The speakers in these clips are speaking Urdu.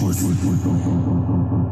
choice.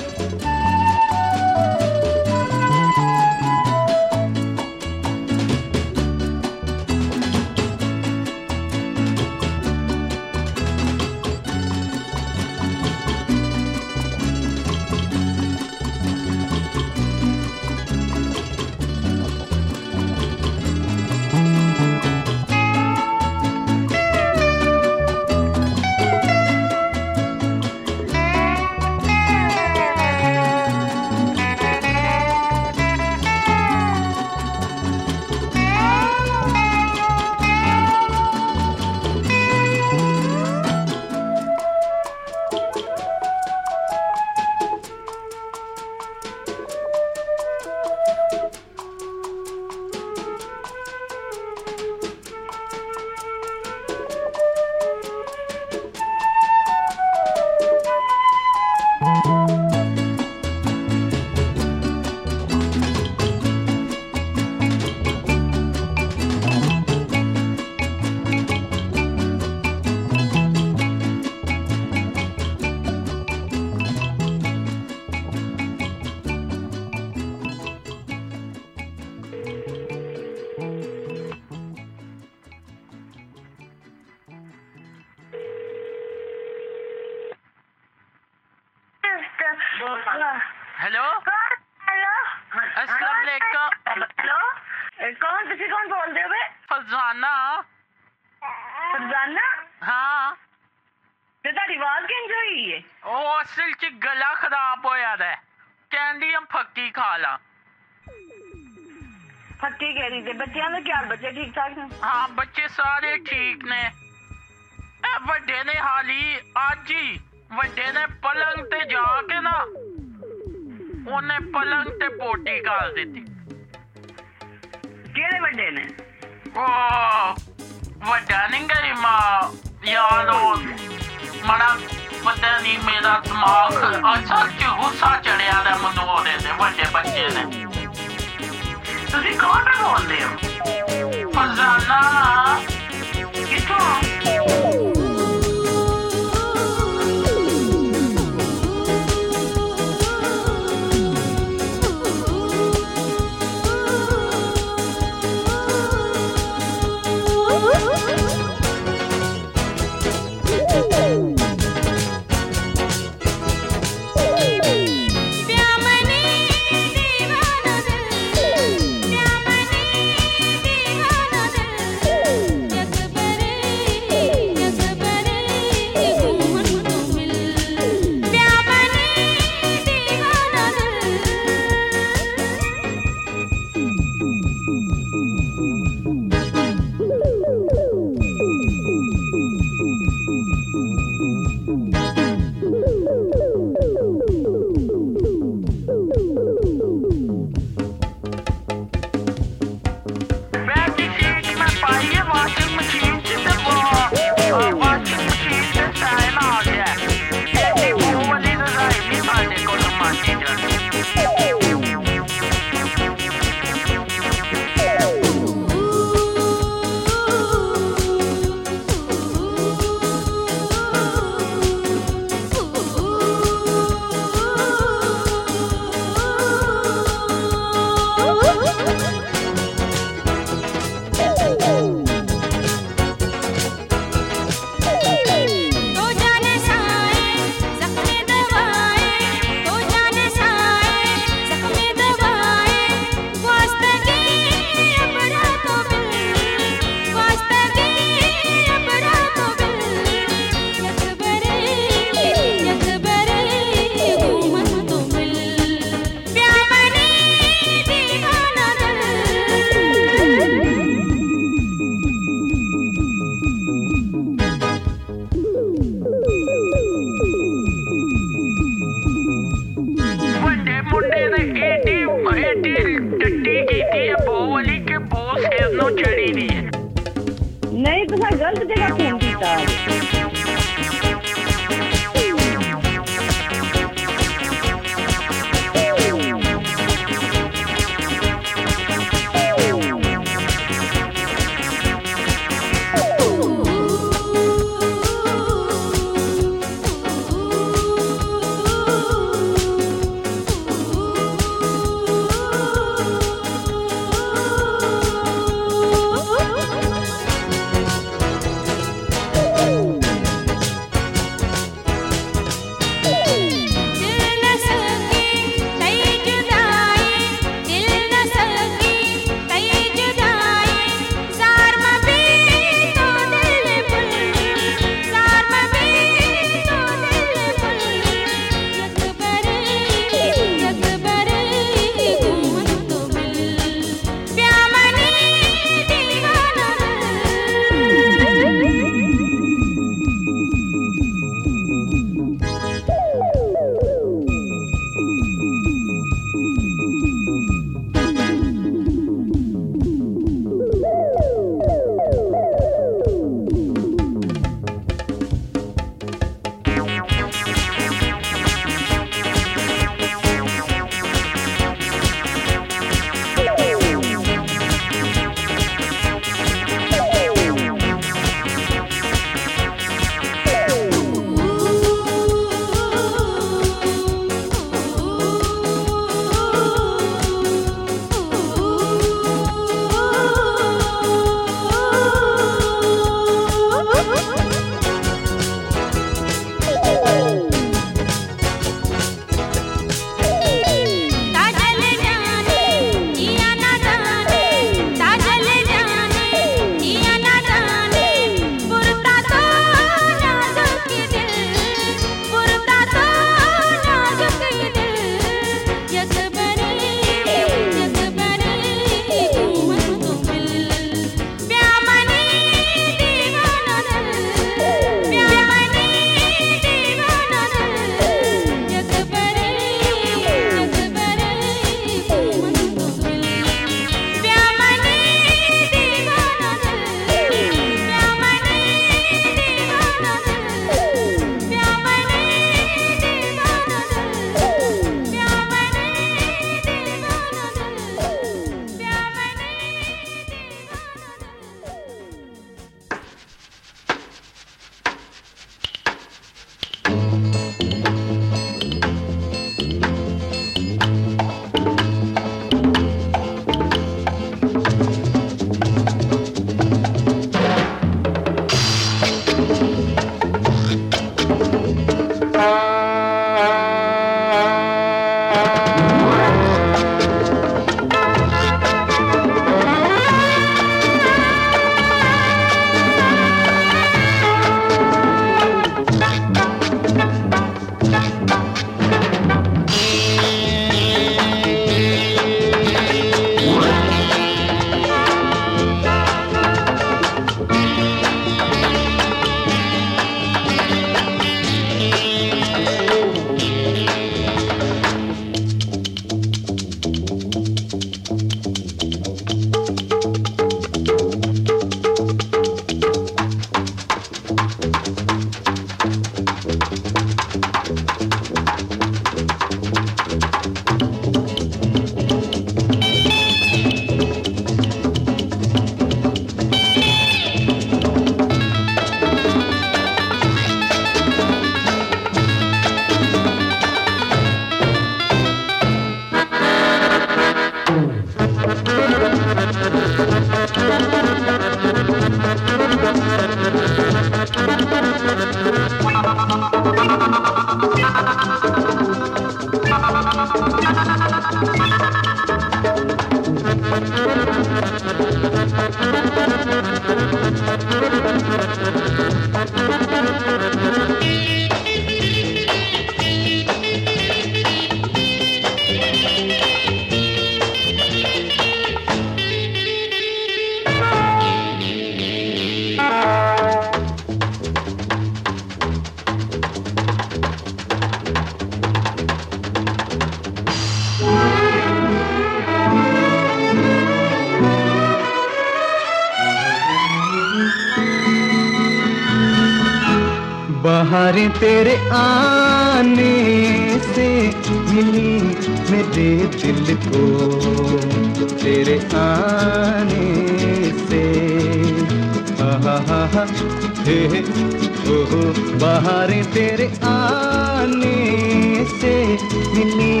بہار تیرے آنے سے ملی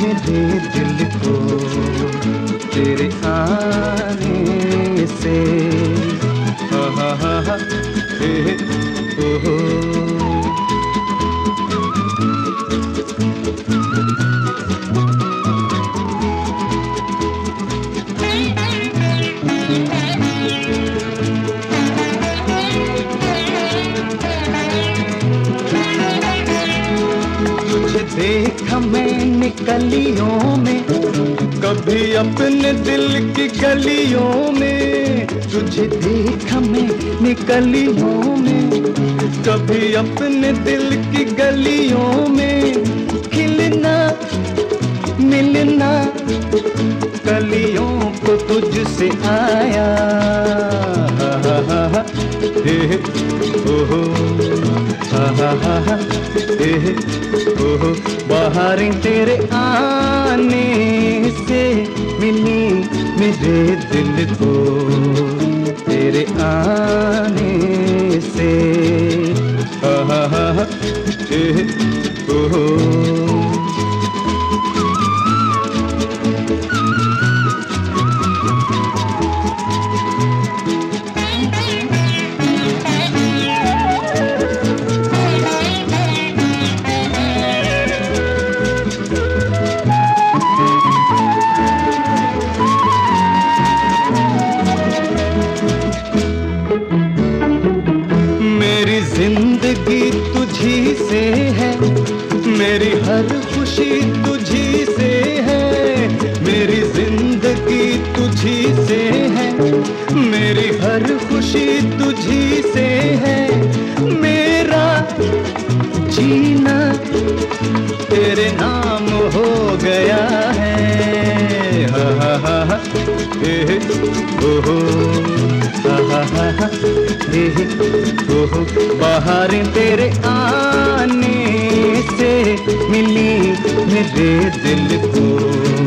میرے دل کو تیرے آنے سے ہاں ہاں ہاں ہاں اپنی کلیوں میں، کبھی اپنے دل کی گلیوں میں، تجھے دیکھا میں نکلیوں میں۔ کبھی اپنے دل کی گلیوں میں، کھلنا، ملنا کلیوں کو تجھ سے آیا۔ باہر تیرے آنے سے ملی میرے دل کو تیرے آنے سے ملی میرے دل کو۔ تیرے آنے سے۔ ہاں ہاں ہاں ہاں ہ میری ہر خوشی تجھی سے ہے، میری زندگی تجھی سے ہے، میری ہر خوشی تجھی سے ہے، میرا جینا تیرے نام ہو گیا ہے۔ بہار تیرے آنے ملی میرے دل کو۔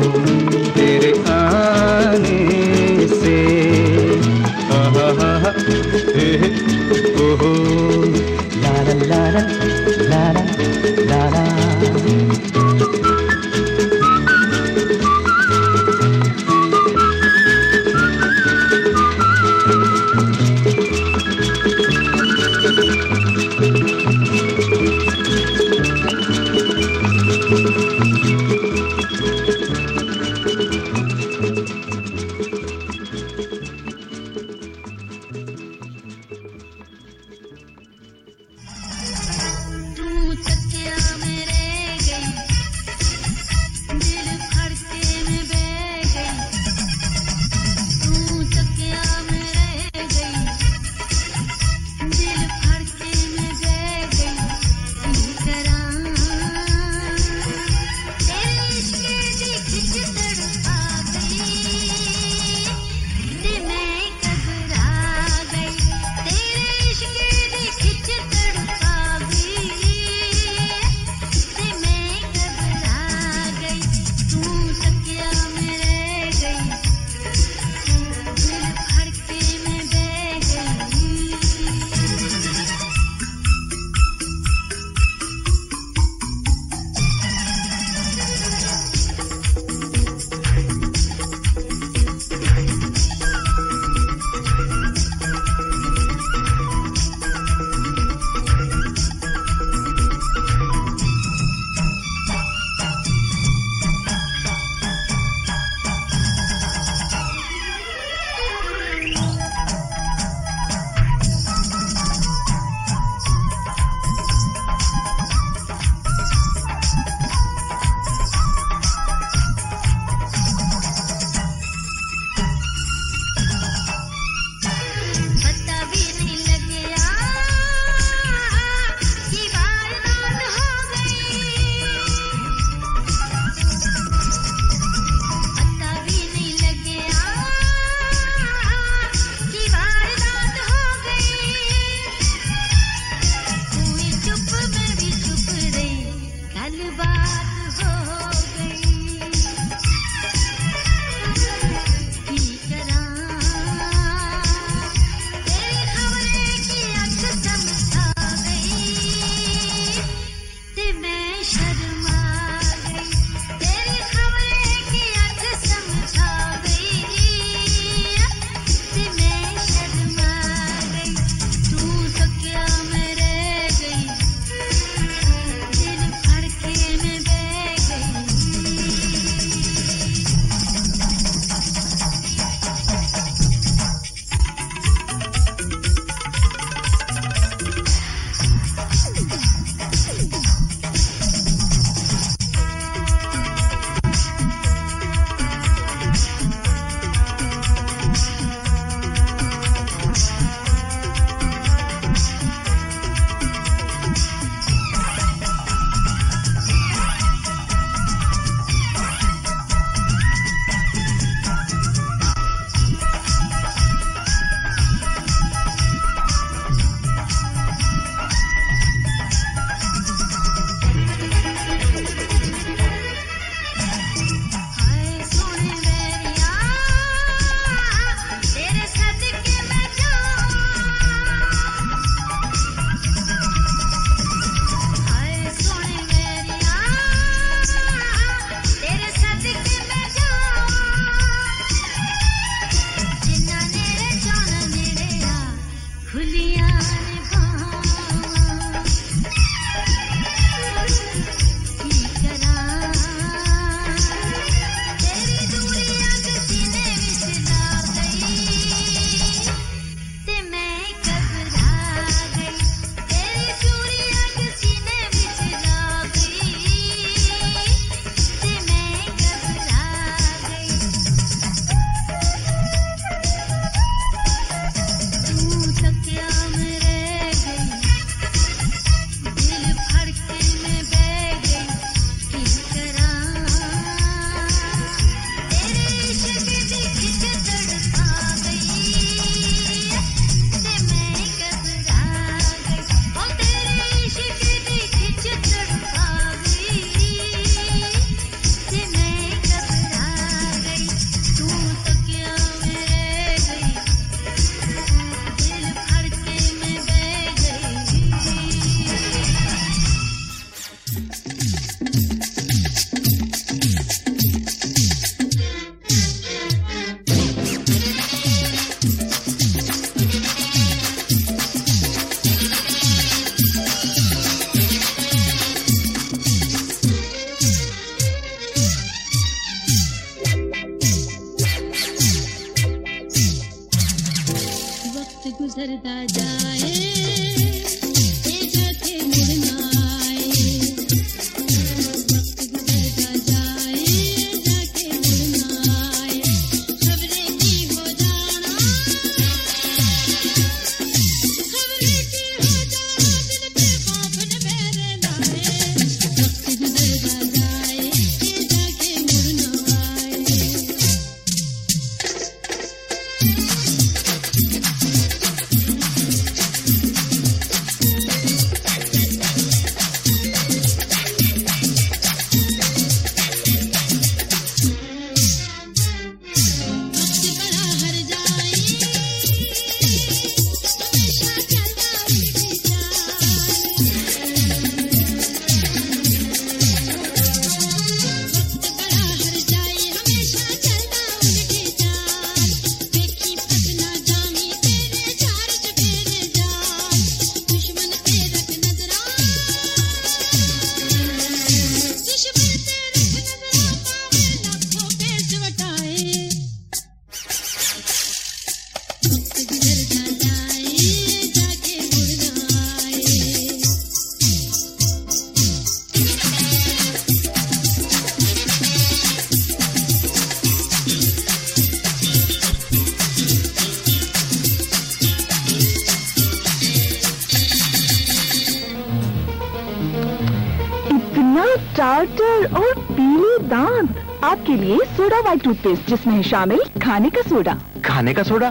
آپ کے لیے سوڈا وائٹ ٹوتھ پیسٹ جس میں شامل کھانے کا سوڈا۔ کھانے کا سوڈا؟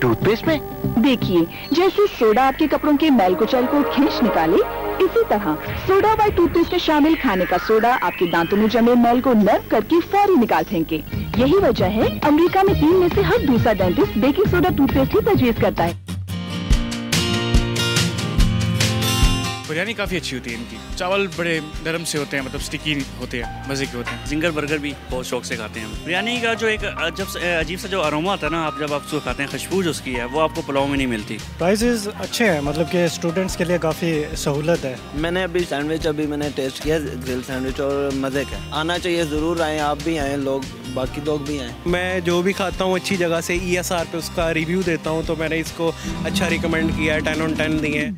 ٹوتھ پیسٹ میں؟ دیکھیے جیسے سوڈا آپ کے کپڑوں کے میل کچل کو کھینچ نکالے اسی طرح سوڈا وائٹ ٹوتھ پیسٹ میں شامل کھانے کا سوڈا آپ کے دانتوں میں جمے میل کو نرم کر کے فوری نکال پھینکے یہی وجہ ہے امریکہ میں تین میں سے ہر دوسرا dentist baking soda toothpaste ہی تجویز کرتا ہے۔ بریانی کافی اچھی ہوتی ہے ان کی۔ چاول بڑے نرم سے ہوتے ہیں مطلب اسٹکی ہوتے ہیں مزے کے ہوتے ہیں۔ زنگر برگر بھی بہت شوق سے کھاتے ہیں بریانی کا جو ایک عجب سے عجیب سا جو اروما آتا ہے نا آپ جب آپ اس کو کھاتے ہیں خوشبو جو اس کی ہے وہ آپ کو پلاؤ میں نہیں ملتی۔ پرائزز اچھے ہیں مطلب کہ اسٹوڈنٹس کے لیے کافی سہولت ہے۔ میں نے ابھی سینڈوچ ابھی میں نے ٹیسٹ کیا گرل سینڈوچ اور مزے کا۔ آنا چاہیے ضرور آئیں۔ آپ بھی آئیں لوگ باقی لوگ بھی آئیں۔ میں جو بھی کھاتا ہوں اچھی جگہ سے ای ایس آر پہ اس کا ریویو دیتا ہوں تو میں نے اس کو اچھا ریکمینڈ کیا ہے ٹین آن ٹین دیے۔ ہیں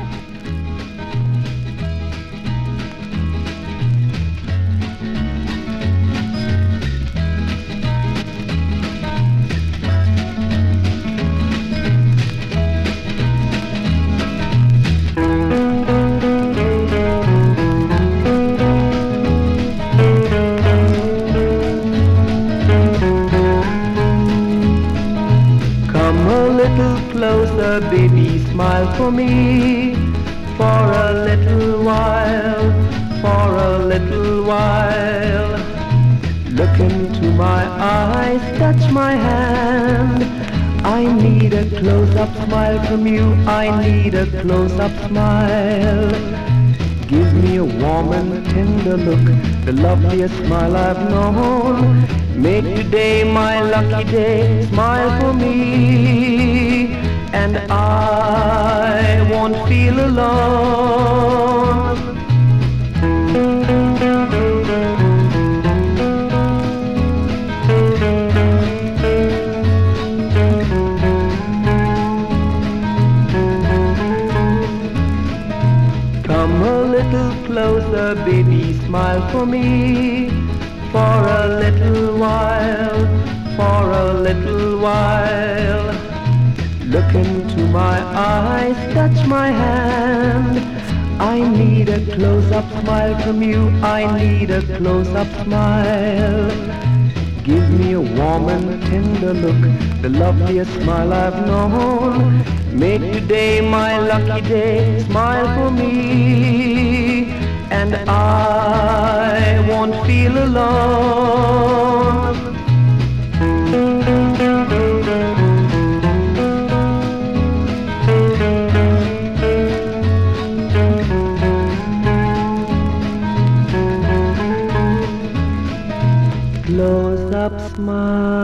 little closer, baby, smile for me. For a little while, for a little while. Look into my eyes, touch my hand. I need a close-up smile from you. I need a close-up smile. Give me a warm and tender look, the loveliest smile I've known. Make today my lucky day, smile for me, and I won't feel alone. Smile for me. For a little while, for a little while. Look into my eyes, touch my hand. I need a close-up smile from you. I need a close-up smile. Give me a warm and tender look, the loveliest smile I've known. Make today my lucky day, smile for me, and I won't feel alone. Close up smile.